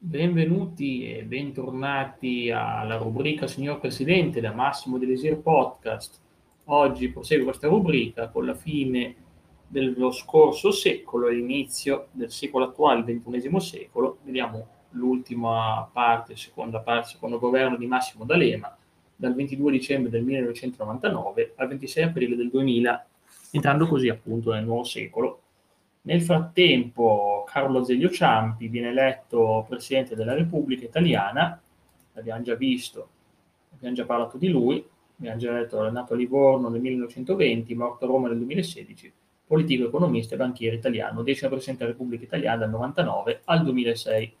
Benvenuti e bentornati alla rubrica Signor Presidente da Massimo Delesir Podcast. Oggi prosegue questa rubrica con la fine dello scorso secolo e l'inizio del secolo attuale, il XXI secolo. Vediamo l'ultima parte, seconda parte, secondo governo di Massimo D'Alema, dal 22 dicembre del 1999 al 26 aprile del 2000, entrando così appunto nel nuovo secolo nel frattempo Carlo Azeglio Ciampi viene eletto Presidente della Repubblica Italiana, l'abbiamo già visto, abbiamo già parlato di lui, abbiamo già detto, è nato a Livorno nel 1920, morto a Roma nel 2016, politico, economista e banchiere italiano, decimo Presidente della Repubblica Italiana dal 99 al 2006.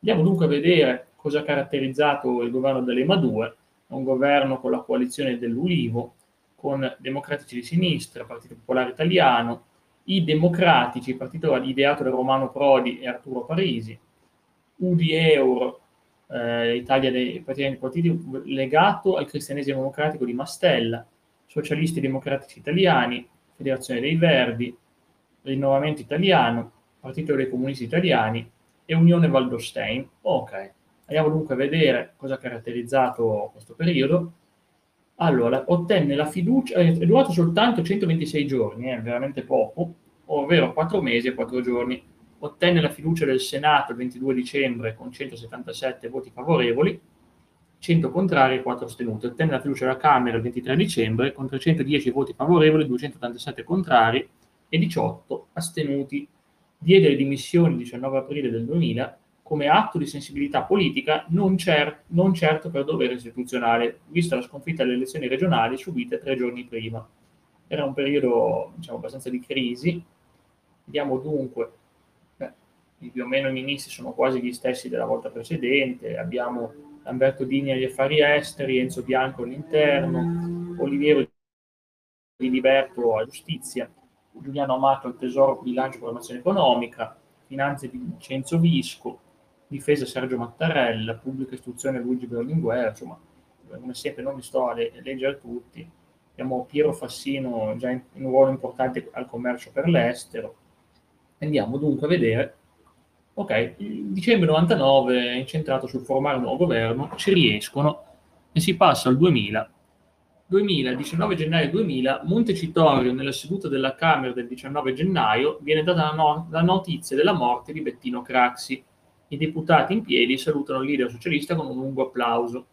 Andiamo dunque a vedere cosa ha caratterizzato il governo dell'EMA 2, un governo con la coalizione dell'Ulivo, con democratici di sinistra, Partito Popolare Italiano, i Democratici, partito ideato da Romano Prodi e Arturo Parisi, UDI Euro, eh, Italia dei partiti legato al cristianesimo democratico di Mastella, Socialisti Democratici Italiani, Federazione dei Verdi, Rinnovamento Italiano, Partito dei Comunisti Italiani e Unione Valdostein. Ok, andiamo dunque a vedere cosa ha caratterizzato questo periodo. Allora, ottenne la fiducia, è durato soltanto 126 giorni, è eh, veramente poco, ovvero 4 mesi e 4 giorni. Ottenne la fiducia del Senato il 22 dicembre con 177 voti favorevoli, 100 contrari e 4 astenuti. Ottenne la fiducia della Camera il 23 dicembre con 310 voti favorevoli, 287 contrari e 18 astenuti. Diede le dimissioni il 19 aprile del 2000 come atto di sensibilità politica, non, cer- non certo per dovere istituzionale, vista la sconfitta delle elezioni regionali subite tre giorni prima. Era un periodo diciamo, abbastanza di crisi. Vediamo dunque, beh, più o meno i ministri sono quasi gli stessi della volta precedente. Abbiamo Lamberto Dini agli affari esteri, Enzo Bianco all'interno, Oliviero di Liberto alla giustizia, Giuliano Amato al tesoro, bilancio e programmazione economica, finanze di Vincenzo Visco, difesa Sergio Mattarella, pubblica istruzione Luigi Berlinguer, insomma, come sempre non mi sto a le- leggere tutti. Abbiamo Piero Fassino già in, in un ruolo importante al commercio per l'estero. Andiamo dunque a vedere. Ok, dicembre 99 è incentrato sul formare un nuovo governo, ci riescono e si passa al 2000. 2000, 19 gennaio 2000, Montecitorio, nella seduta della Camera del 19 gennaio, viene data la, no- la notizia della morte di Bettino Craxi, i deputati in piedi salutano il leader socialista con un lungo applauso.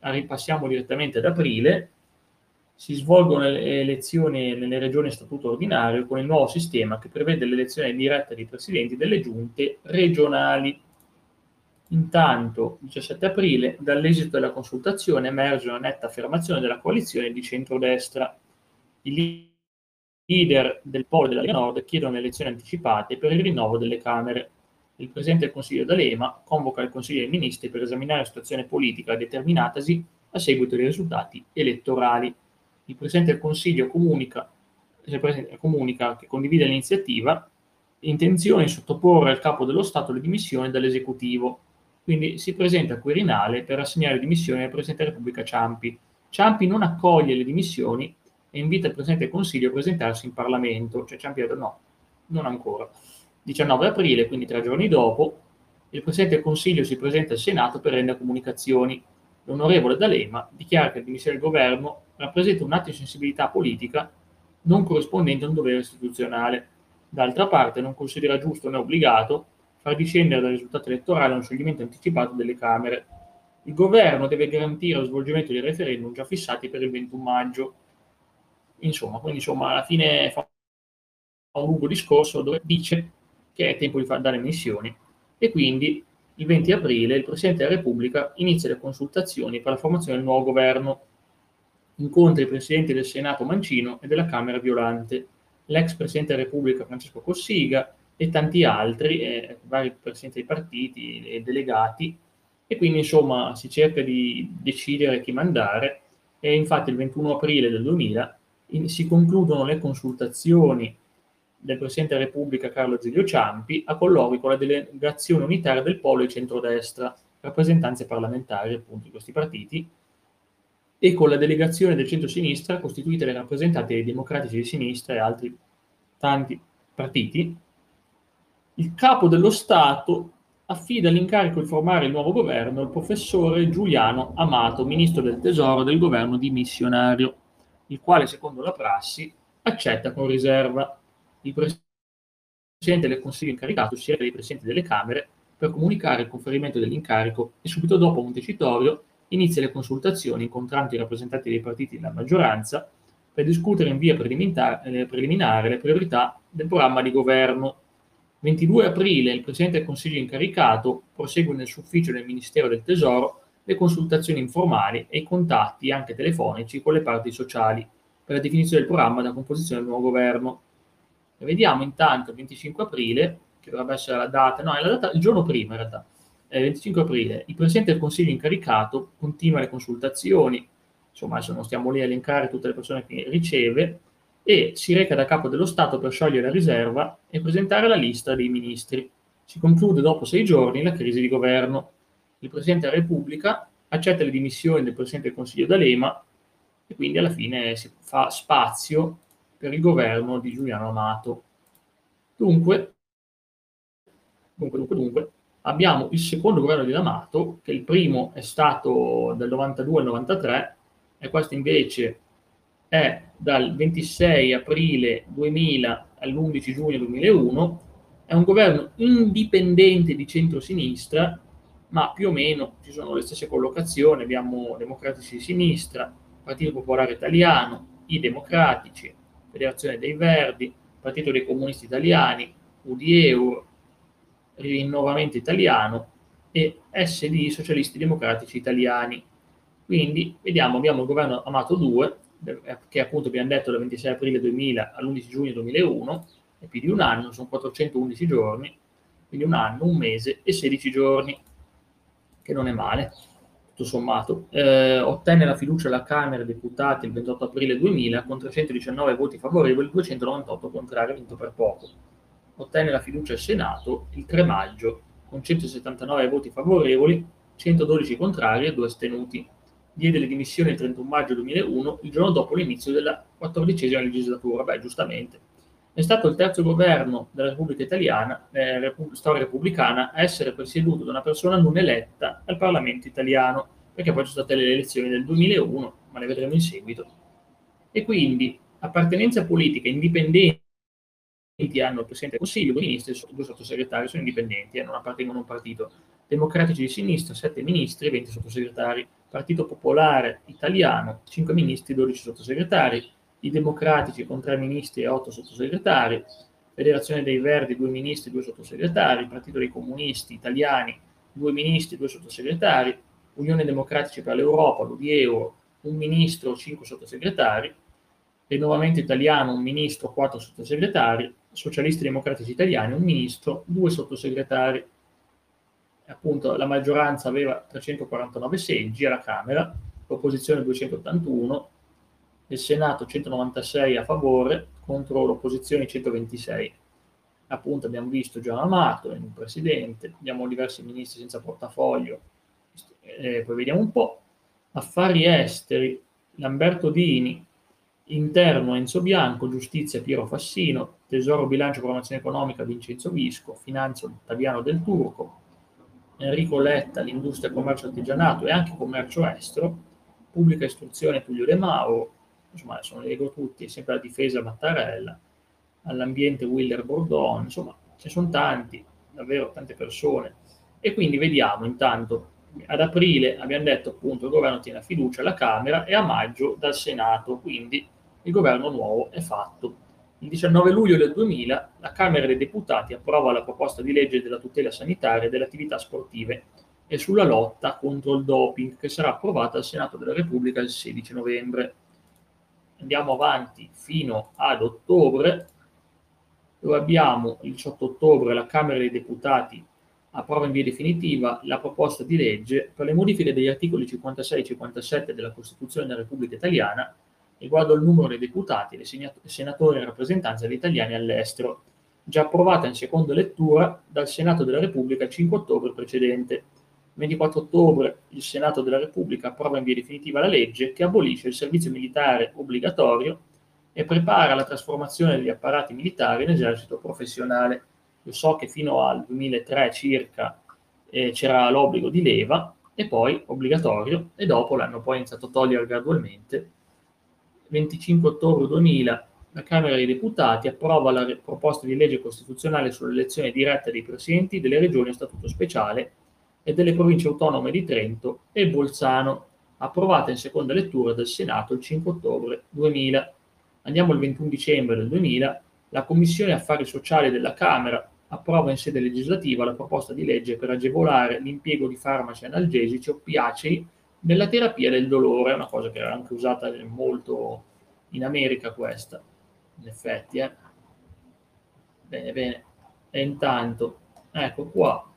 Ripassiamo direttamente ad aprile. Si svolgono le elezioni nelle regioni a statuto ordinario con il nuovo sistema che prevede l'elezione diretta dei presidenti delle giunte regionali. Intanto, 17 aprile, dall'esito della consultazione emerge una netta affermazione della coalizione di centrodestra. I leader del Polo della Lega Nord chiedono elezioni anticipate per il rinnovo delle Camere il Presidente del Consiglio D'Alema convoca il Consiglio dei Ministri per esaminare la situazione politica determinatasi a seguito dei risultati elettorali. Il Presidente del Consiglio comunica, comunica che condivide l'iniziativa intenzione di sottoporre al capo dello Stato le dimissioni dall'esecutivo. Quindi si presenta a Quirinale per assegnare le dimissioni al Presidente della Repubblica Ciampi. Ciampi non accoglie le dimissioni e invita il Presidente del Consiglio a presentarsi in Parlamento. Cioè Ciampi ha detto no, non ancora. 19 aprile, quindi tre giorni dopo, il Presidente del Consiglio si presenta al Senato per rendere comunicazioni. L'onorevole D'Alema dichiara che il dimissione del governo rappresenta un atto di sensibilità politica non corrispondente a un dovere istituzionale. D'altra parte non considera giusto né obbligato far discendere dal risultato elettorale uno scioglimento anticipato delle Camere. Il governo deve garantire lo svolgimento dei referendum già fissati per il 21 maggio. Insomma, quindi insomma, alla fine fa un lungo discorso dove dice che è tempo di far dare missioni e quindi il 20 aprile il Presidente della Repubblica inizia le consultazioni per la formazione del nuovo governo. Incontra i Presidenti del Senato Mancino e della Camera Violante, l'ex Presidente della Repubblica Francesco Cossiga e tanti altri, eh, vari Presidenti dei partiti e delegati, e quindi insomma si cerca di decidere chi mandare. E infatti il 21 aprile del 2000 in, si concludono le consultazioni del Presidente della Repubblica Carlo Giulio Ciampi a colloqui con la delegazione unitaria del Polo e centrodestra, rappresentanze parlamentari appunto di questi partiti, e con la delegazione del centro-sinistra costituita dai rappresentanti dei democratici di sinistra e altri tanti partiti, il capo dello Stato affida l'incarico di formare il nuovo governo al professore Giuliano Amato, ministro del Tesoro del governo dimissionario, il quale, secondo la prassi, accetta con riserva. Il Presidente del Consiglio incaricato si reca ai Presidenti delle Camere per comunicare il conferimento dell'incarico e subito dopo Montecitorio inizia le consultazioni incontrando i rappresentanti dei partiti della maggioranza per discutere in via eh, preliminare le priorità del programma di governo 22 aprile il Presidente del Consiglio incaricato prosegue nel suo ufficio del Ministero del Tesoro le consultazioni informali e i contatti anche telefonici con le parti sociali per la definizione del programma della composizione del nuovo governo. E vediamo intanto il 25 aprile, che dovrebbe essere la data, no, è la data il giorno prima in realtà, il 25 aprile, il Presidente del Consiglio incaricato continua le consultazioni, insomma adesso non stiamo lì a elencare tutte le persone che riceve, e si reca da capo dello Stato per sciogliere la riserva e presentare la lista dei ministri. Si conclude dopo sei giorni la crisi di governo. Il Presidente della Repubblica accetta le dimissioni del Presidente del Consiglio D'Alema e quindi alla fine si fa spazio per il governo di Giuliano Amato. Dunque, dunque, dunque, dunque, abbiamo il secondo governo di Amato, che il primo è stato dal 92 al 93 e questo invece è dal 26 aprile 2000 all'11 giugno 2001, è un governo indipendente di centrosinistra, ma più o meno ci sono le stesse collocazioni, abbiamo democratici di sinistra, Partito Popolare Italiano, i democratici, Federazione dei Verdi, Partito dei Comunisti Italiani, UDI Rinnovamento Italiano e SD Socialisti Democratici Italiani. Quindi vediamo, abbiamo il governo Amato 2, che appunto abbiamo detto dal 26 aprile 2000 all'11 giugno 2001, è più di un anno, sono 411 giorni, quindi un anno, un mese e 16 giorni, che non è male, tutto sommato. Eh, ottenne la fiducia alla Camera dei Deputati il 28 aprile 2000 con 319 voti favorevoli, 298 contrari, vinto per poco. Ottenne la fiducia al Senato il 3 maggio con 179 voti favorevoli, 112 contrari e 2 astenuti diede le dimissioni il 31 maggio 2001, il giorno dopo l'inizio della quattordicesima legislatura. Beh, giustamente. È stato il terzo governo della Repubblica Italiana, eh, Repu- storia repubblicana, a essere presieduto da una persona non eletta al Parlamento italiano, perché poi ci sono state le elezioni del 2001, ma le vedremo in seguito. E quindi appartenenza politica indipendente hanno il Presidente del Consiglio, due ministri e due sottosegretari sono indipendenti e non appartengono a un partito. Democratici di sinistra, sette ministri e venti sottosegretari. Partito Popolare Italiano, 5 ministri, 12 sottosegretari, i Democratici con 3 ministri e 8 sottosegretari, Federazione dei Verdi, 2 ministri, 2 sottosegretari, Partito dei Comunisti Italiani, 2 ministri, 2 sottosegretari, Unione Democratici per l'Europa, l'UDI un ministro, 5 sottosegretari, Rinnovamento Italiano, un ministro, 4 sottosegretari, Socialisti Democratici Italiani, un ministro, 2 sottosegretari, appunto la maggioranza aveva 349 seggi alla Camera, l'opposizione 281, il Senato 196 a favore contro l'opposizione 126. Appunto abbiamo visto Gian Amato, il presidente, abbiamo diversi ministri senza portafoglio, eh, poi vediamo un po'. Affari esteri, Lamberto Dini, interno Enzo Bianco, giustizia Piero Fassino, tesoro bilancio programmazione economica Vincenzo Visco, finanza Ottaviano del Turco, Enrico Letta, l'industria, commercio artigianato e anche commercio estero, pubblica istruzione Tullio De Mauro, insomma li leggo tutti, sempre la difesa Mattarella, all'ambiente Willer Bordon, insomma ce ne sono tanti, davvero tante persone. E quindi vediamo intanto, ad aprile abbiamo detto appunto il governo tiene la fiducia alla Camera e a maggio dal Senato, quindi il governo nuovo è fatto. Il 19 luglio del 2000 la Camera dei Deputati approva la proposta di legge della tutela sanitaria delle attività sportive e sulla lotta contro il doping che sarà approvata al Senato della Repubblica il 16 novembre. Andiamo avanti fino ad ottobre, dove abbiamo il 18 ottobre la Camera dei Deputati approva in via definitiva la proposta di legge per le modifiche degli articoli 56 e 57 della Costituzione della Repubblica Italiana riguardo al numero dei deputati dei senatori in rappresentanza degli italiani all'estero, già approvata in seconda lettura dal Senato della Repubblica il 5 ottobre precedente. Il 24 ottobre il Senato della Repubblica approva in via definitiva la legge che abolisce il servizio militare obbligatorio e prepara la trasformazione degli apparati militari in esercito professionale. Io so che fino al 2003 circa eh, c'era l'obbligo di leva e poi obbligatorio e dopo l'hanno poi iniziato a togliere gradualmente. 25 ottobre 2000 la Camera dei Deputati approva la proposta di legge costituzionale sull'elezione diretta dei presidenti delle regioni a statuto speciale e delle province autonome di Trento e Bolzano, approvata in seconda lettura dal Senato il 5 ottobre 2000. Andiamo al 21 dicembre del 2000, la Commissione Affari Sociali della Camera approva in sede legislativa la proposta di legge per agevolare l'impiego di farmaci analgesici oppiacei nella terapia del dolore, una cosa che era anche usata molto in America questa, in effetti. Eh. Bene, bene. E intanto, ecco qua,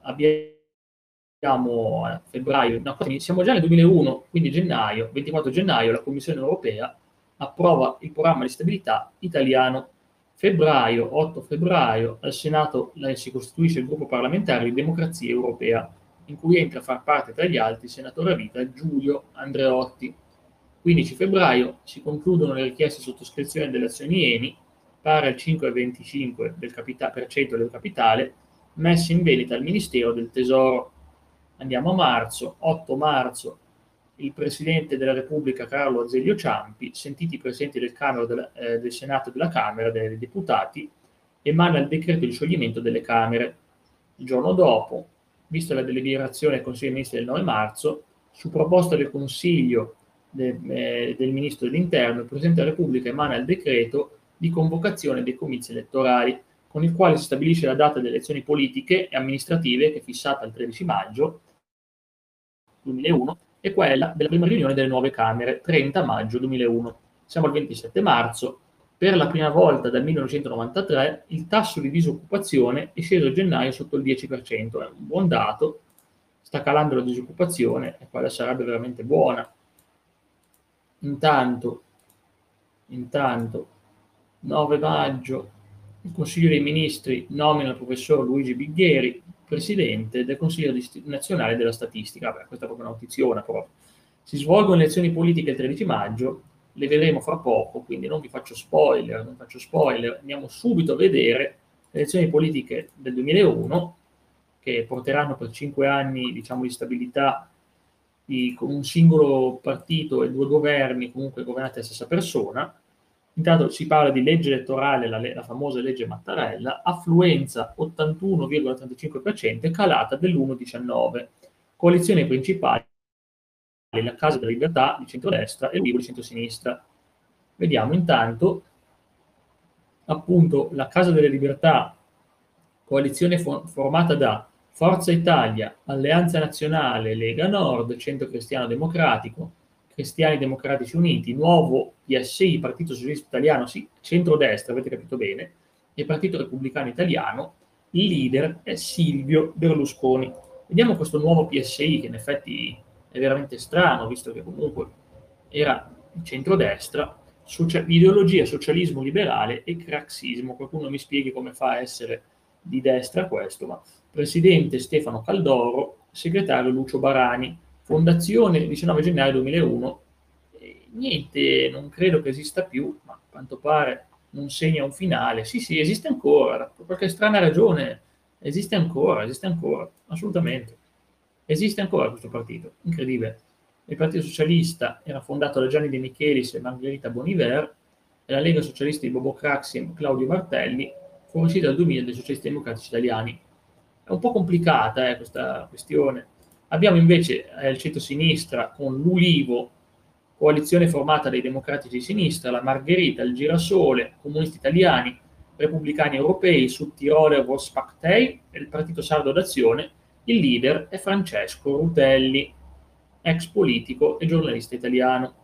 abbiamo a febbraio, no, siamo già nel 2001, quindi gennaio, 24 gennaio, la Commissione europea approva il programma di stabilità italiano febbraio, 8 febbraio, al Senato si costituisce il gruppo parlamentare di Democrazia Europea, in cui entra a far parte tra gli altri il senatore a vita Giulio Andreotti. 15 febbraio si concludono le richieste di sottoscrizione delle azioni ENI, pari al 5,25% del, capita- del capitale, messe in vendita al Ministero del Tesoro. Andiamo a marzo, 8 marzo, il Presidente della Repubblica Carlo Azeglio Ciampi, sentiti i Presidenti del, della, eh, del Senato e della Camera dei Deputati, emana il decreto di scioglimento delle Camere. Il giorno dopo, vista la deliberazione del Consiglio dei Ministri del 9 marzo, su proposta del Consiglio de, eh, del Ministro dell'Interno, il Presidente della Repubblica emana il decreto di convocazione dei comizi elettorali, con il quale si stabilisce la data delle elezioni politiche e amministrative, che è fissata al 13 maggio 2001, e quella della prima riunione delle nuove Camere, 30 maggio 2001. Siamo al 27 marzo. Per la prima volta dal 1993 il tasso di disoccupazione è sceso a gennaio sotto il 10%, è un buon dato, sta calando la disoccupazione e quella sarebbe veramente buona. Intanto, intanto 9 maggio, il Consiglio dei Ministri nomina il professor Luigi Bighieri presidente del Consiglio nazionale della statistica. Vabbè, questa è proprio una notiziona. Si svolgono elezioni politiche il 13 maggio, le vedremo fra poco, quindi non vi faccio spoiler, non faccio spoiler, andiamo subito a vedere le elezioni politiche del 2001, che porteranno per cinque anni diciamo, di stabilità di, con un singolo partito e due governi comunque governati dalla stessa persona, Intanto si parla di legge elettorale, la, la famosa legge Mattarella, affluenza 81,35%, calata dell'1,19%. Coalizioni principali, la Casa della Libertà di centrodestra e l'Ulivo di centrosinistra. Vediamo intanto, appunto, la Casa delle Libertà, coalizione for- formata da Forza Italia, Alleanza Nazionale, Lega Nord, Centro Cristiano Democratico, Cristiani Democratici Uniti, nuovo PSI, Partito Socialista Italiano, sì, centrodestra, avete capito bene, e Partito Repubblicano Italiano, il leader è Silvio Berlusconi. Vediamo questo nuovo PSI che in effetti è veramente strano, visto che comunque era centrodestra, socia- ideologia socialismo liberale e craxismo. Qualcuno mi spieghi come fa a essere di destra questo, ma presidente Stefano Caldoro, segretario Lucio Barani, Fondazione 19 gennaio 2001, niente, non credo che esista più, ma a quanto pare non segna un finale. Sì, sì, esiste ancora, per qualche strana ragione, esiste ancora, esiste ancora, assolutamente. Esiste ancora questo partito, incredibile. Il Partito Socialista era fondato da Gianni De Michelis e Margherita Boniver, e la Lega Socialista di Bobo Craxi e Claudio Martelli fu uscita dal 2000 dai Socialisti Democratici Italiani. È un po' complicata eh, questa questione, Abbiamo invece eh, il centro-sinistra con l'Ulivo, coalizione formata dai democratici di sinistra, la Margherita, il Girasole, comunisti italiani, repubblicani europei, Sudtirole, Volkspartei e il Partito Sardo d'Azione. Il leader è Francesco Rutelli, ex politico e giornalista italiano.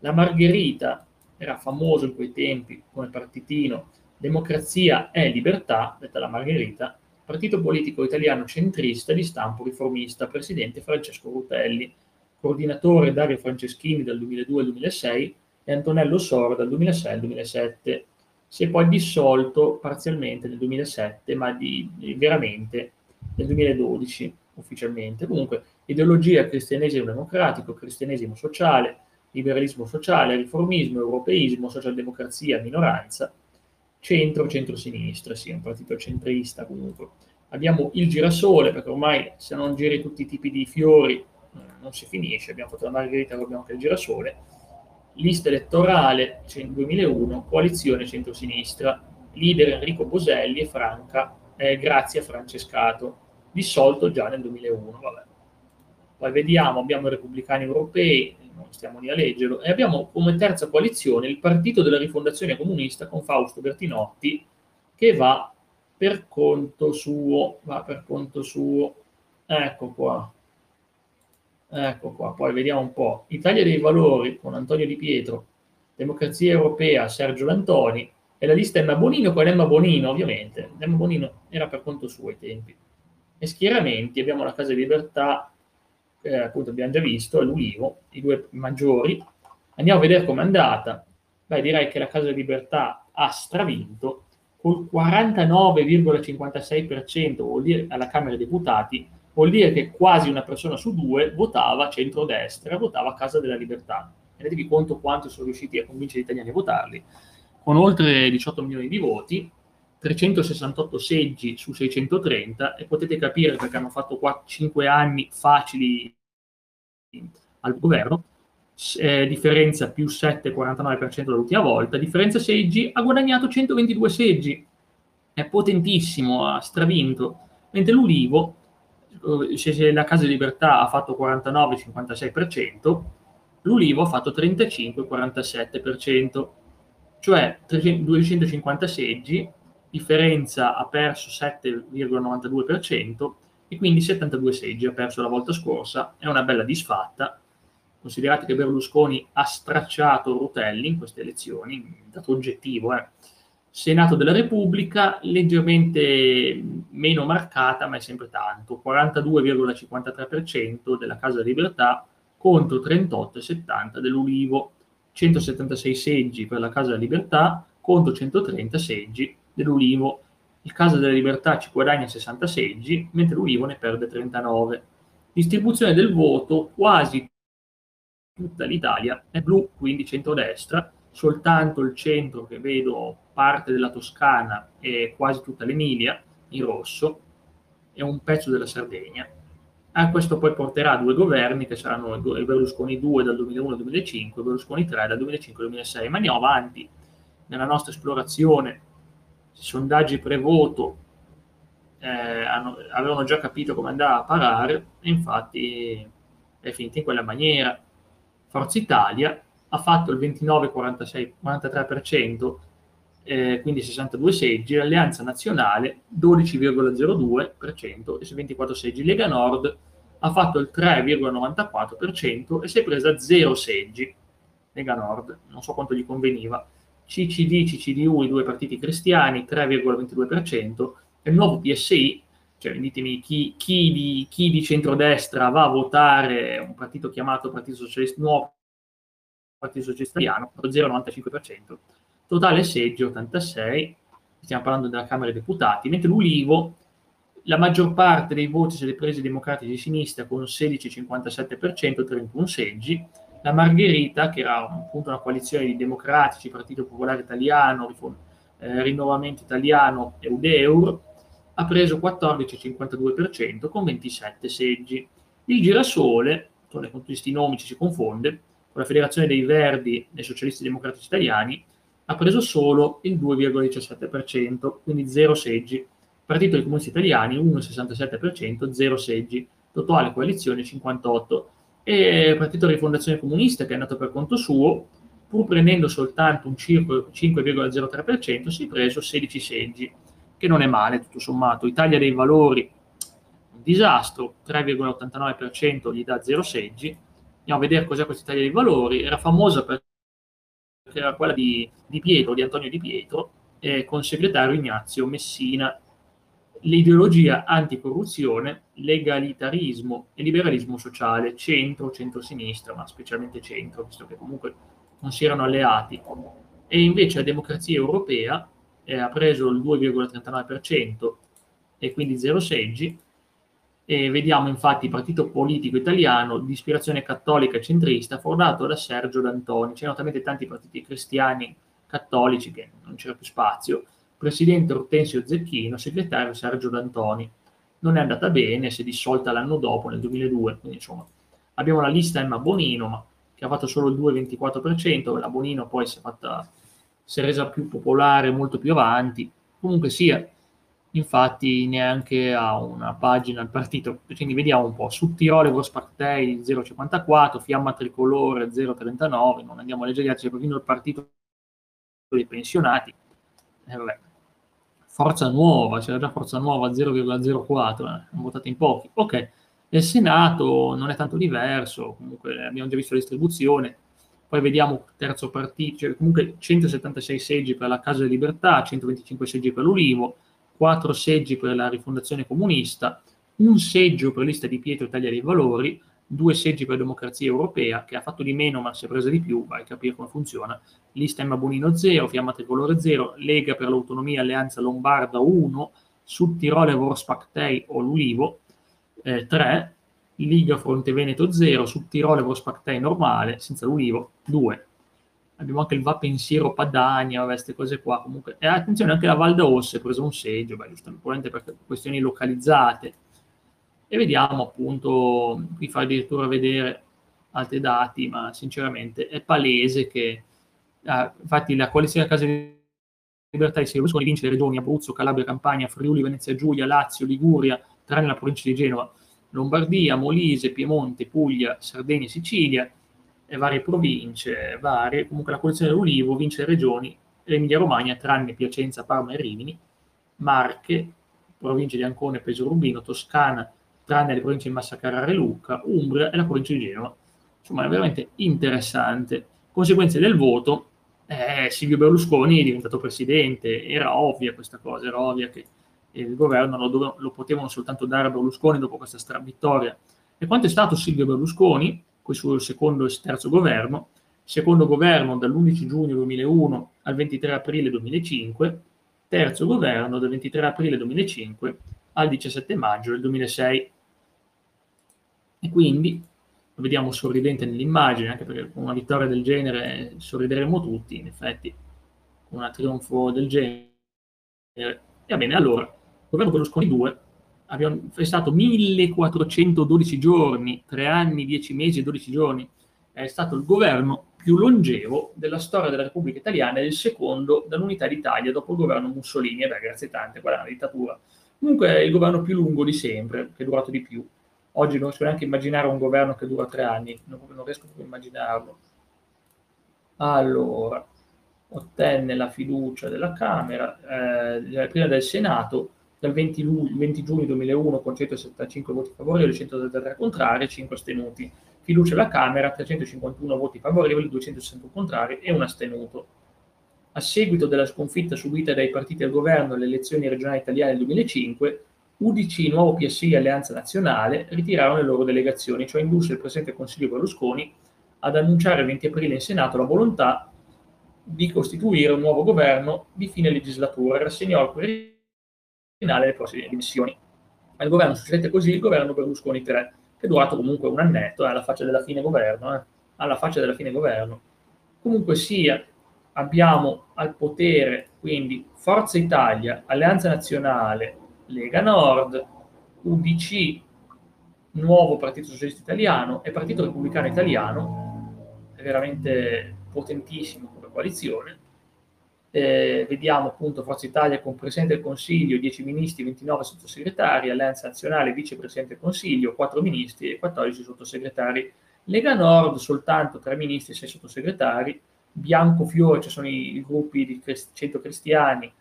La Margherita era famoso in quei tempi come partitino Democrazia e Libertà, detta la Margherita, partito politico italiano centrista di stampo riformista, presidente Francesco Rutelli, coordinatore Dario Franceschini dal 2002 al 2006 e Antonello Soro dal 2006 al 2007. Si è poi dissolto parzialmente nel 2007, ma di, di, veramente nel 2012 ufficialmente. Comunque, ideologia cristianesimo democratico, cristianesimo sociale, liberalismo sociale, riformismo, europeismo, socialdemocrazia, minoranza, centro, centro-sinistra, sì, un partito centrista comunque. abbiamo il girasole, perché ormai se non giri tutti i tipi di fiori eh, non si finisce, abbiamo fatto la margherita, abbiamo anche il girasole, lista elettorale 2001, coalizione centrosinistra, leader Enrico Boselli e Franca, eh, grazie a Francescato, dissolto già nel 2001. Vabbè. Poi vediamo, abbiamo i repubblicani europei, non stiamo lì a leggerlo, e abbiamo come terza coalizione il Partito della Rifondazione Comunista con Fausto Bertinotti, che va per conto suo, va per conto suo, ecco qua, ecco qua, poi vediamo un po', Italia dei Valori con Antonio Di Pietro, Democrazia Europea Sergio Lantoni, e la lista Emma Bonino con Emma Bonino, ovviamente, Emma Bonino era per conto suo ai tempi. E schieramenti, abbiamo la Casa di Libertà, eh, appunto abbiamo già visto, l'Ulivo, i due maggiori. Andiamo a vedere com'è andata. Beh, direi che la Casa di Libertà ha stravinto, col 49,56% vuol dire alla Camera dei Deputati, vuol dire che quasi una persona su due votava centrodestra, votava Casa della Libertà. Rendetevi conto quanto sono riusciti a convincere gli italiani a votarli. Con oltre 18 milioni di voti, 368 seggi su 630 e potete capire perché hanno fatto 4, 5 anni facili al governo, eh, differenza più 7,49% dall'ultima volta, differenza seggi, ha guadagnato 122 seggi, è potentissimo, ha stravinto, mentre l'Ulivo, eh, se la Casa di Libertà ha fatto 49,56%, l'Ulivo ha fatto 35,47%, cioè 250 seggi, differenza ha perso 7,92% e quindi 72 seggi ha perso la volta scorsa, è una bella disfatta, Considerate che Berlusconi ha stracciato Rutelli in queste elezioni, dato oggettivo, eh. Senato della Repubblica leggermente meno marcata, ma è sempre tanto, 42,53% della Casa Libertà contro 38,70% dell'Ulivo, 176 seggi per la Casa Libertà contro 130 seggi dell'Ulivo. Il Casa della Libertà ci guadagna 60 seggi, mentre l'Ulivo ne perde 39. Distribuzione del voto quasi tutta l'Italia è blu, quindi centrodestra, soltanto il centro che vedo parte della Toscana e quasi tutta l'Emilia in rosso e un pezzo della Sardegna. A questo poi porterà due governi che saranno i Berlusconi 2 dal 2001 al 2005 e Berlusconi 3 dal 2005 al 2006. Ma andiamo avanti nella nostra esplorazione. Sondaggi pre-voto eh, hanno, avevano già capito come andare a parare e infatti è finita in quella maniera. Forza Italia ha fatto il 29,43%, eh, quindi 62 seggi, l'Alleanza Nazionale 12,02% e su 24 seggi. Lega Nord ha fatto il 3,94% e si è presa 0 seggi. Lega Nord, non so quanto gli conveniva. CCD, CCDU, i due partiti cristiani, 3,22%, e il nuovo PSI, cioè ditemi chi, chi, di, chi di centrodestra va a votare un partito chiamato Partito Socialista Nuovo, Partito Socialista Italiano, 0,95%, totale seggi 86, stiamo parlando della Camera dei Deputati, mentre l'Ulivo, la maggior parte dei voti se li presi democratici di sinistra con 16,57%, 31 seggi, la Margherita, che era appunto una coalizione di democratici, Partito Popolare Italiano, eh, Rinnovamento Italiano e UDEUR, ha preso 14,52% con 27 seggi. Il Girasole, con questi nomi ci si confonde, con la Federazione dei Verdi e Socialisti Democratici Italiani, ha preso solo il 2,17%, quindi 0 seggi. Partito dei Comunisti Italiani 1,67%, 0 seggi. Totale coalizione 58. E Partito di Rifondazione Comunista, che è nato per conto suo, pur prendendo soltanto un circo 5,03%, si è preso 16 seggi che non è male tutto sommato. Italia dei Valori, un disastro, 3,89% gli dà 0 seggi. Andiamo a vedere cos'è questa Italia dei Valori. Era famosa perché era quella di, di Pietro, di Antonio Di Pietro, eh, con segretario Ignazio Messina. L'ideologia anticorruzione, legalitarismo e liberalismo sociale, centro, centro-sinistra, ma specialmente centro, visto che comunque non si erano alleati. E invece la democrazia europea eh, ha preso il 2,39% e quindi 0 seggi. E vediamo infatti il partito politico italiano di ispirazione cattolica e centrista fondato da Sergio D'Antoni. C'erano talmente tanti partiti cristiani cattolici che non c'era più spazio. Presidente Ortensio Zecchino, segretario Sergio D'Antoni. non è andata bene, si è dissolta l'anno dopo, nel 2002, quindi insomma abbiamo la lista Emma Bonino, ma che ha fatto solo il 2,24%, la Bonino poi si è, fatta, si è resa più popolare molto più avanti, comunque sia, infatti neanche ha una pagina il partito, quindi vediamo un po', su Tirole Grosspartei 0,54, Fiamma Tricolore 0,39, non andiamo a leggere gli altri, il partito dei pensionati, eh, vabbè. Forza Nuova, c'era già Forza Nuova 0,04, eh, hanno votato in pochi, ok, nel Senato non è tanto diverso, comunque abbiamo già visto la distribuzione, poi vediamo terzo partito, cioè comunque 176 seggi per la Casa delle Libertà, 125 seggi per l'Ulivo, 4 seggi per la Rifondazione Comunista, un seggio per lista di Pietro Italia dei Valori, due seggi per Democrazia Europea, che ha fatto di meno ma si è presa di più, vai a capire come funziona, lista Emma Bonino 0, Fiamma Tricolore 0, Lega per l'Autonomia Alleanza Lombarda 1, Sud Tirole Vorspactei o l'Ulivo, eh, 3, Liga Fronte Veneto 0, Sud Tirole Vospactei normale, senza l'Ulivo 2. Abbiamo anche il Va Pensiero Padania, queste cose qua. Comunque, e attenzione, anche la Val d'Aosse ha preso un seggio, beh, giustamente per questioni localizzate. E vediamo appunto, qui fa addirittura vedere altri dati, ma sinceramente è palese che, eh, infatti, la coalizione a casa di libertà di Silvio vince le regioni Abruzzo, Calabria, Campania, Friuli, Venezia Giulia, Lazio, Liguria, tranne la provincia di Genova, Lombardia, Molise, Piemonte, Puglia, Sardegna Sicilia, e varie province, varie, comunque la coalizione dell'Ulivo vince le regioni Emilia Romagna, tranne Piacenza, Parma e Rimini, Marche, provincia di Ancona e Toscana, tranne le province di Massa Carrara e Lucca, Umbria e la provincia di Genova. Insomma, è veramente interessante. Conseguenze del voto, eh, Silvio Berlusconi è diventato presidente, era ovvia questa cosa, era ovvia che il governo lo, dove, lo potevano soltanto dare a Berlusconi dopo questa vittoria. E quanto è stato Silvio Berlusconi, questo secondo e terzo governo, secondo governo dall'11 giugno 2001 al 23 aprile 2005, terzo governo dal 23 aprile 2005 al 17 maggio del 2006. E quindi lo vediamo sorridente nell'immagine, anche perché con una vittoria del genere sorrideremo tutti, in effetti, con un trionfo del genere. E va bene, allora, governo Berlusconi 2 è stato 1412 giorni, 3 anni, 10 mesi e 12 giorni, è stato il governo più longevo della storia della Repubblica Italiana e il secondo dall'unità d'Italia dopo il governo Mussolini, e beh, grazie tante, è una dittatura. Comunque è il governo più lungo di sempre, che è durato di più. Oggi non riesco neanche a immaginare un governo che dura tre anni, non, non riesco proprio a immaginarlo. Allora, ottenne la fiducia della Camera, eh, prima del Senato, dal 20, luglio, 20 giugno 2001 con 175 voti favorevoli, 133 contrari e 5 astenuti. Fiducia alla Camera, 351 voti favorevoli, 261 contrari e un astenuto. A seguito della sconfitta subita dai partiti al governo alle elezioni regionali italiane del 2005, UDC, Nuovo PSI e Alleanza Nazionale ritirarono le loro delegazioni, cioè indusse il Presidente del Consiglio Berlusconi ad annunciare il 20 aprile in Senato la volontà di costituire un nuovo governo di fine legislatura e rassegnò al finale delle prossime dimissioni. Al governo succedette così il governo Berlusconi 3, che è durato comunque un annetto, eh, alla faccia della fine governo, eh, alla faccia della fine governo. Comunque sia, abbiamo al potere quindi Forza Italia, Alleanza Nazionale, Lega Nord, UDC, Nuovo Partito Socialista Italiano e Partito Repubblicano Italiano, veramente potentissimo come coalizione, eh, vediamo appunto Forza Italia con Presidente del Consiglio, 10 ministri, 29 sottosegretari, Alleanza Nazionale, Vicepresidente del Consiglio, 4 ministri e 14 sottosegretari. Lega Nord soltanto 3 ministri e 6 sottosegretari, Bianco Fiore, ci sono i, i gruppi di centro cristiani,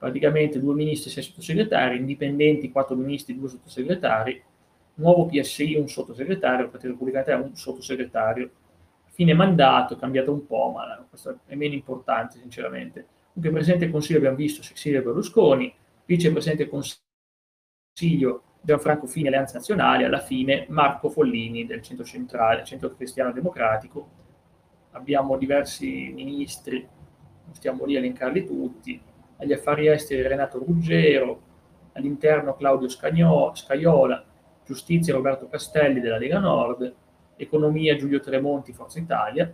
praticamente 2 ministri e 6 sottosegretari, indipendenti 4 ministri e 2 sottosegretari, nuovo PSI un sottosegretario, Partito Repubblicano un sottosegretario, fine mandato, è cambiato un po', ma questo è meno importante sinceramente. Comunque Presidente del Consiglio abbiamo visto Silvio Berlusconi, Vicepresidente del Consiglio Gianfranco Fini, Alleanza Nazionale, alla fine Marco Follini del Centro Centrale, Centro Cristiano Democratico. Abbiamo diversi ministri, non stiamo lì a elencarli tutti, agli affari esteri Renato Ruggero, all'interno Claudio Scagno, Scaiola, giustizia Roberto Castelli della Lega Nord, Economia Giulio Tremonti, Forza Italia,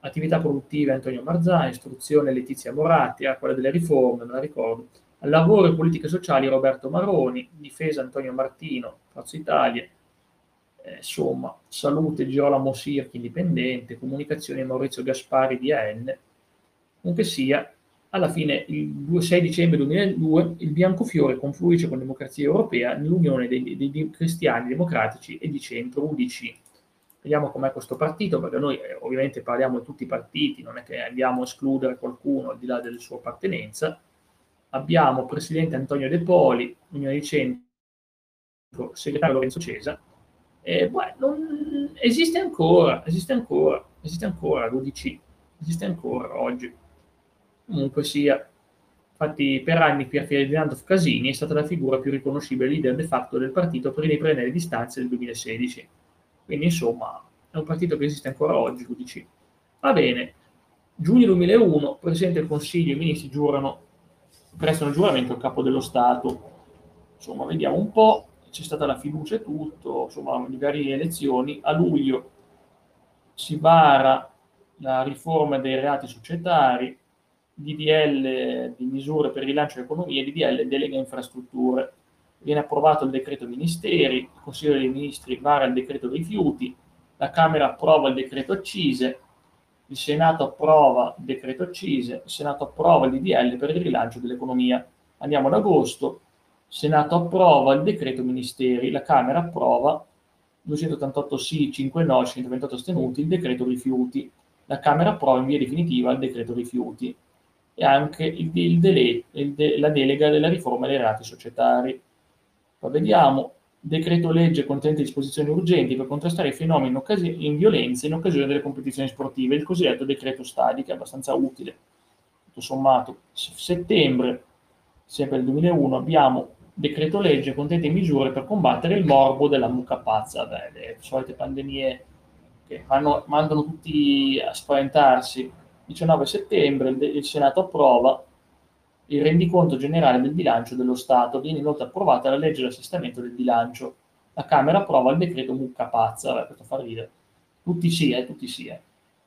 Attività produttive Antonio Marzani, Istruzione Letizia Moratti, a quella delle riforme, me la ricordo, lavoro e politiche sociali Roberto Maroni, difesa Antonio Martino, Forza Italia, eh, insomma, salute Girolamo Sirchi, indipendente, comunicazione Maurizio Gaspari di AN, comunque sia, alla fine, il 6 dicembre 2002, il Biancofiore confluisce con Democrazia Europea nell'Unione dei, dei, dei Cristiani Democratici e di Centro UDC. Vediamo com'è questo partito, perché noi eh, ovviamente parliamo di tutti i partiti, non è che andiamo a escludere qualcuno al di là della sua appartenenza. Abbiamo Presidente Antonio De Poli, Unione di Centro, Segretario Lorenzo Cesa. E, beh, non, esiste ancora, esiste ancora, esiste ancora l'UDC, esiste ancora oggi comunque sia. Infatti, per anni Pier Ferdinando Casini è stata la figura più riconoscibile leader de facto del partito per riprendere le distanze del 2016. Quindi, insomma, è un partito che esiste ancora oggi, l'UDC. Va bene. Giugno 2001, Presidente del Consiglio e i ministri giurano, prestano giuramento al capo dello Stato. Insomma, vediamo un po'. C'è stata la fiducia e tutto, insomma, di varie elezioni. A luglio si vara la riforma dei reati societari, DDL di misure per il rilancio dell'economia DDL delega infrastrutture. Viene approvato il decreto ministeri, il Consiglio dei Ministri vara il decreto rifiuti, la Camera approva il decreto accise, il Senato approva il decreto accise, il Senato approva il DDL per il rilancio dell'economia. Andiamo ad agosto, il Senato approva il decreto ministeri, la Camera approva 288 sì, 5 no, 128 astenuti, il decreto rifiuti. La Camera approva in via definitiva il decreto rifiuti e anche il, il dele, il de, la delega della riforma dei reati societari. Poi vediamo, decreto legge contenente disposizioni urgenti per contrastare i fenomeni in, occasi- in violenza in occasione delle competizioni sportive, il cosiddetto decreto stadi, che è abbastanza utile. Tutto sommato, settembre, sempre del 2001, abbiamo decreto legge contenente misure per combattere il morbo della mucca pazza, Beh, le solite pandemie che vanno, mandano tutti a spaventarsi 19 settembre il Senato approva il rendiconto generale del bilancio dello Stato. Viene inoltre approvata la legge di assestamento del bilancio. La Camera approva il decreto mucca pazza. Vabbè, questo fa ridere. Tutti sì, eh, tutti sì. Eh.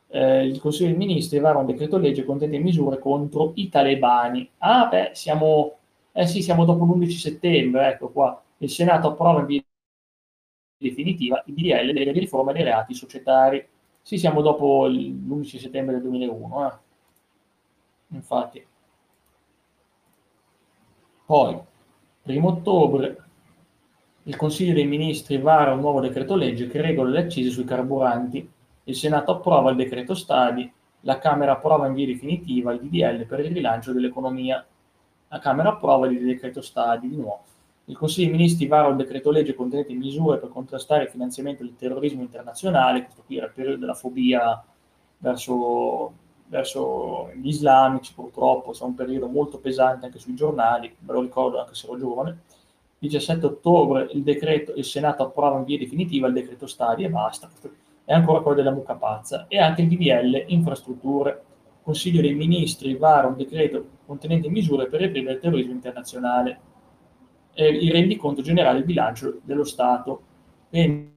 Eh, il Consiglio dei Ministri vara un decreto legge contenente misure contro i talebani. Ah, beh, siamo, eh sì, siamo dopo l'11 settembre, ecco qua. Il Senato approva in via definitiva il DDL delle riforme dei reati societari. Sì, siamo dopo l'11 settembre del 2001, eh. infatti. Poi, primo ottobre, il Consiglio dei Ministri vara un nuovo decreto legge che regola le accise sui carburanti, il Senato approva il decreto stadi, la Camera approva in via definitiva il DDL per il rilancio dell'economia, la Camera approva il decreto stadi di nuovo. Il Consiglio dei Ministri vara un decreto legge contenente misure per contrastare il finanziamento del terrorismo internazionale, questo qui era il periodo della fobia verso, verso gli islamici, purtroppo, è un periodo molto pesante anche sui giornali, me lo ricordo anche se ero giovane. 17 ottobre il, decreto, il Senato approva in via definitiva il decreto stadi e basta, è ancora quello della mucca pazza, e anche il DDL infrastrutture. Consiglio dei Ministri vara un decreto contenente misure per reprimere il terrorismo internazionale eh, il rendiconto generale del bilancio dello Stato. Viene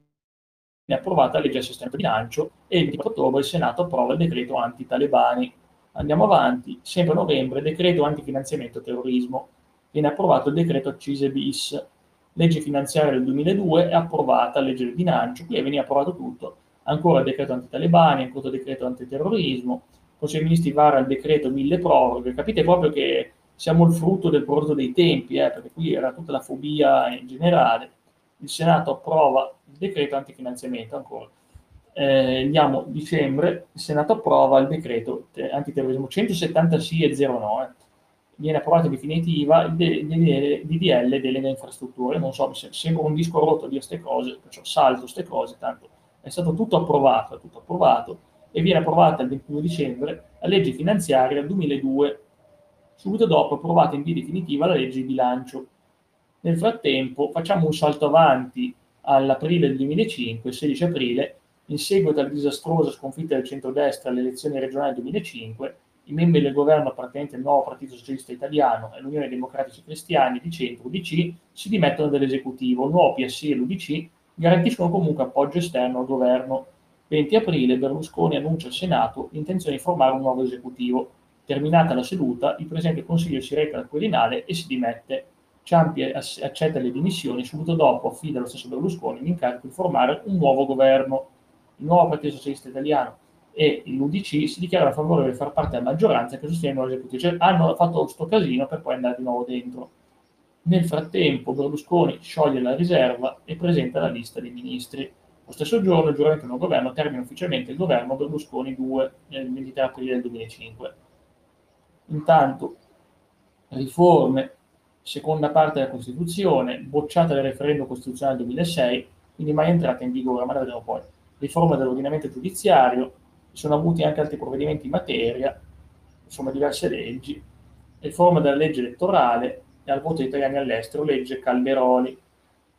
approvata la legge di assestamento bilancio e il 24 ottobre il Senato approva il decreto anti-talebani. Andiamo avanti, sempre a novembre, decreto antifinanziamento terrorismo. Viene approvato il decreto accise bis. Legge finanziaria del 2002 è approvata, legge del bilancio, qui veniva approvato tutto. Ancora il decreto anti-talebani, ancora il decreto antiterrorismo. Consiglio dei Ministri vara il decreto mille proroghe. Capite proprio che siamo il frutto del prodotto dei tempi, eh, perché qui era tutta la fobia in generale. Il Senato approva il decreto antifinanziamento ancora. Eh, andiamo dicembre, il Senato approva il decreto antiterrorismo 170 sì e 0 no. Eh. Viene approvato in definitiva il DDL delega infrastrutture. Non so, mi sembra un disco rotto dire queste cose, perciò salto queste cose, tanto è stato tutto approvato, è tutto approvato e viene approvata il 21 dicembre la legge finanziaria 2002 Subito dopo approvata in via definitiva la legge di bilancio. Nel frattempo facciamo un salto avanti all'aprile del 2005, il 16 aprile, in seguito alla disastrosa sconfitta del centrodestra alle elezioni regionali del 2005, i membri del governo appartenenti al nuovo Partito Socialista Italiano e l'Unione Democratici Cristiani di centro UDC si dimettono dall'esecutivo. Il nuovo PSI e l'UDC garantiscono comunque appoggio esterno al governo. 20 aprile Berlusconi annuncia al Senato l'intenzione di formare un nuovo esecutivo Terminata la seduta, il Presidente Consiglio si reca al Quirinale e si dimette. Ciampi accetta le dimissioni, subito dopo affida allo stesso Berlusconi l'incarico di formare un nuovo governo. Il nuovo Partito Socialista Italiano e l'UDC si dichiarano favorevoli a far parte della maggioranza che sostiene l'esecutivo. Cioè, hanno fatto questo casino per poi andare di nuovo dentro. Nel frattempo Berlusconi scioglie la riserva e presenta la lista dei ministri. Lo stesso giorno il giuramento del governo termina ufficialmente il governo Berlusconi 2 nel 23 aprile del 2005. Intanto, riforme, seconda parte della Costituzione, bocciata dal referendum costituzionale del 2006, quindi mai entrata in vigore, ma la vedremo poi. Riforma dell'ordinamento giudiziario, sono avuti anche altri provvedimenti in materia, insomma diverse leggi, riforma della legge elettorale e al voto degli italiani all'estero, legge Calderoli,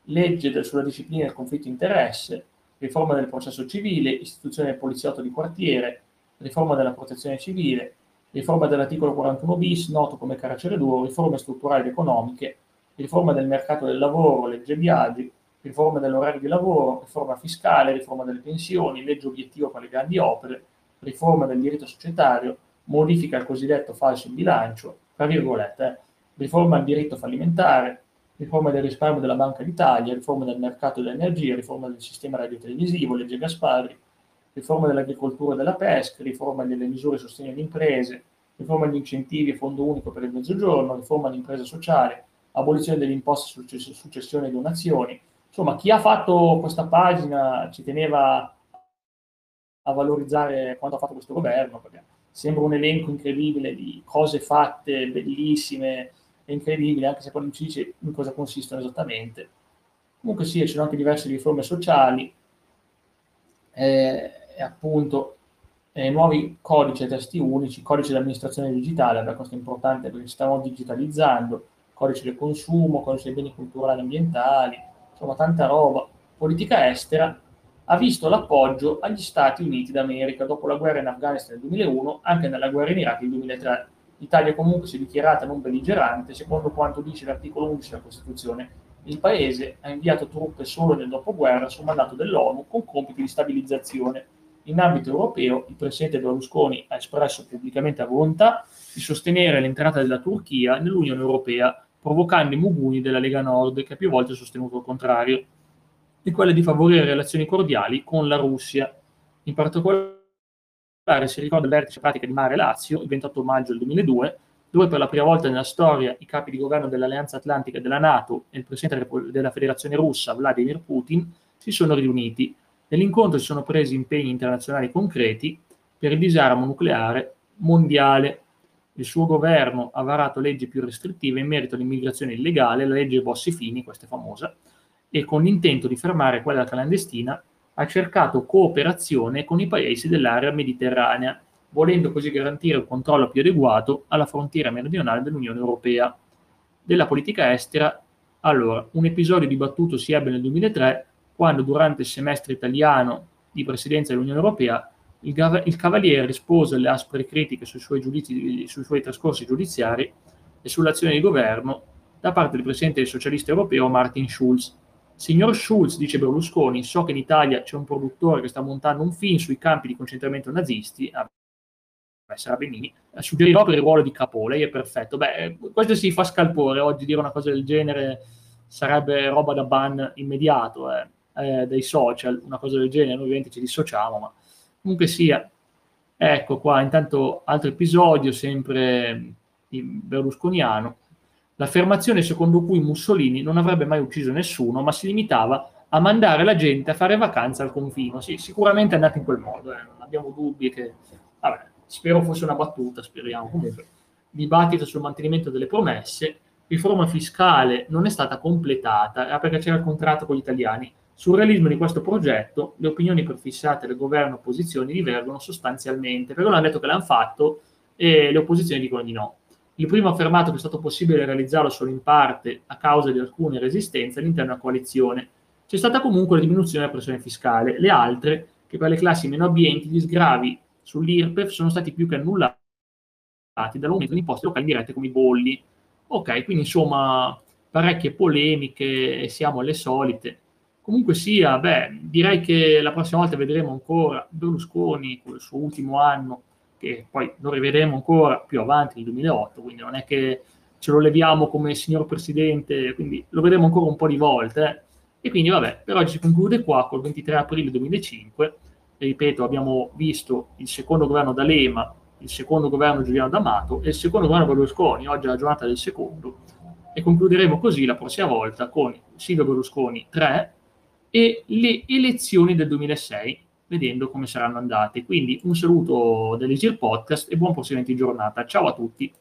legge sulla disciplina del conflitto di interesse, riforma del processo civile, istituzione del poliziotto di quartiere, riforma della protezione civile, riforma dell'articolo 41 bis, noto come carcere duro, riforme strutturali ed economiche, riforma del mercato del lavoro, legge Biagi, riforma dell'orario di lavoro, riforma fiscale, riforma delle pensioni, legge obiettivo per le grandi opere, riforma del diritto societario, modifica il cosiddetto falso in bilancio, tra virgolette, eh, riforma del diritto fallimentare, riforma del risparmio della Banca d'Italia, riforma del mercato dell'energia, riforma del sistema radiotelevisivo, legge Gasparri, riforma dell'agricoltura e della pesca, riforma delle misure di sostegno alle imprese, riforma degli incentivi a fondo unico per il mezzogiorno, riforma dell'impresa sociale, abolizione delle imposte su successione e donazioni, insomma, chi ha fatto questa pagina ci teneva a valorizzare quanto ha fatto questo governo, perché sembra un elenco incredibile di cose fatte, bellissime e incredibili, anche se poi non ci dice in cosa consistono esattamente. Comunque sì, ci sono anche diverse riforme sociali, eh, appunto eh, nuovi codici e testi unici, codice di amministrazione digitale, beh, questo è importante perché stiamo digitalizzando, codice del consumo, codice dei beni culturali e ambientali, insomma tanta roba. Politica estera ha visto l'appoggio agli Stati Uniti d'America dopo la guerra in Afghanistan nel 2001, anche nella guerra in Iraq nel 2003. L'Italia comunque si è dichiarata non belligerante, secondo quanto dice l'articolo 11 della Costituzione. Il Paese ha inviato truppe solo nel dopoguerra su mandato dell'ONU con compiti di stabilizzazione. In ambito europeo, il presidente Berlusconi ha espresso pubblicamente la volontà di sostenere l'entrata della Turchia nell'Unione Europea provocando i mugugni della Lega Nord, che più volte ha sostenuto il contrario, e quella di favorire relazioni cordiali con la Russia. In particolare si ricorda il vertice pratica di Mare Lazio, il 28 maggio del 2002, dove per la prima volta nella storia i capi di governo dell'Alleanza Atlantica e della Nato e il presidente della Federazione Russa, Vladimir Putin, si sono riuniti. Nell'incontro si sono presi impegni internazionali concreti per il disarmo nucleare mondiale il suo governo ha varato leggi più restrittive in merito all'immigrazione illegale, la legge Bossi-Fini, questa è famosa, e con l'intento di fermare quella clandestina ha cercato cooperazione con i paesi dell'area mediterranea, volendo così garantire un controllo più adeguato alla frontiera meridionale dell'Unione Europea. Della politica estera, allora, un episodio dibattuto si ebbe nel 2003, quando durante il semestre italiano di presidenza dell'Unione Europea il, gav- il Cavaliere rispose alle aspre critiche sui suoi, giudizi, sui suoi trascorsi giudiziari e sull'azione di governo da parte del presidente del socialista europeo Martin Schulz. Signor Schulz, dice Berlusconi, so che in Italia c'è un produttore che sta montando un film sui campi di concentramento nazisti, beh, sarà Benini, suggerirò per il ruolo di capo, lei è perfetto. Beh, questo si fa scalpore, oggi dire una cosa del genere sarebbe roba da ban immediato eh, eh, dai social, una cosa del genere, noi ovviamente ci dissociamo, ma Comunque sia, ecco qua, intanto altro episodio, sempre berlusconiano, l'affermazione secondo cui Mussolini non avrebbe mai ucciso nessuno, ma si limitava a mandare la gente a fare vacanza al confino. Sì, sicuramente è andato in quel modo, eh. non abbiamo dubbi che... Vabbè, spero fosse una battuta, speriamo. Comunque, dibattito sul mantenimento delle promesse, riforma fiscale non è stata completata, perché c'era il contratto con gli italiani, sul realismo di questo progetto le opinioni prefissate del governo e opposizioni divergono sostanzialmente, perché non hanno detto che l'hanno fatto e le opposizioni dicono di no. Il primo ha affermato che è stato possibile realizzarlo solo in parte a causa di alcune resistenze all'interno della coalizione. C'è stata comunque la diminuzione della pressione fiscale. Le altre, che per le classi meno abbienti gli sgravi sull'IRPEF sono stati più che annullati dall'aumento delle imposte locali dirette come i bolli. Ok, quindi insomma parecchie polemiche, siamo alle solite. Comunque sia, beh, direi che la prossima volta vedremo ancora Berlusconi con il suo ultimo anno che poi lo rivedremo ancora più avanti nel 2008, quindi non è che ce lo leviamo come signor Presidente, quindi lo vedremo ancora un po' di volte. Eh. E quindi vabbè, per oggi si conclude qua col 23 aprile 2005. E ripeto, abbiamo visto il secondo governo D'Alema, il secondo governo Giuliano D'Amato e il secondo governo Berlusconi, oggi è la giornata del secondo. E concluderemo così la prossima volta con Silvio Berlusconi 3 e le elezioni del 2006, vedendo come saranno andate. Quindi un saluto dell'Easir Podcast e buon proseguimento di giornata. Ciao a tutti.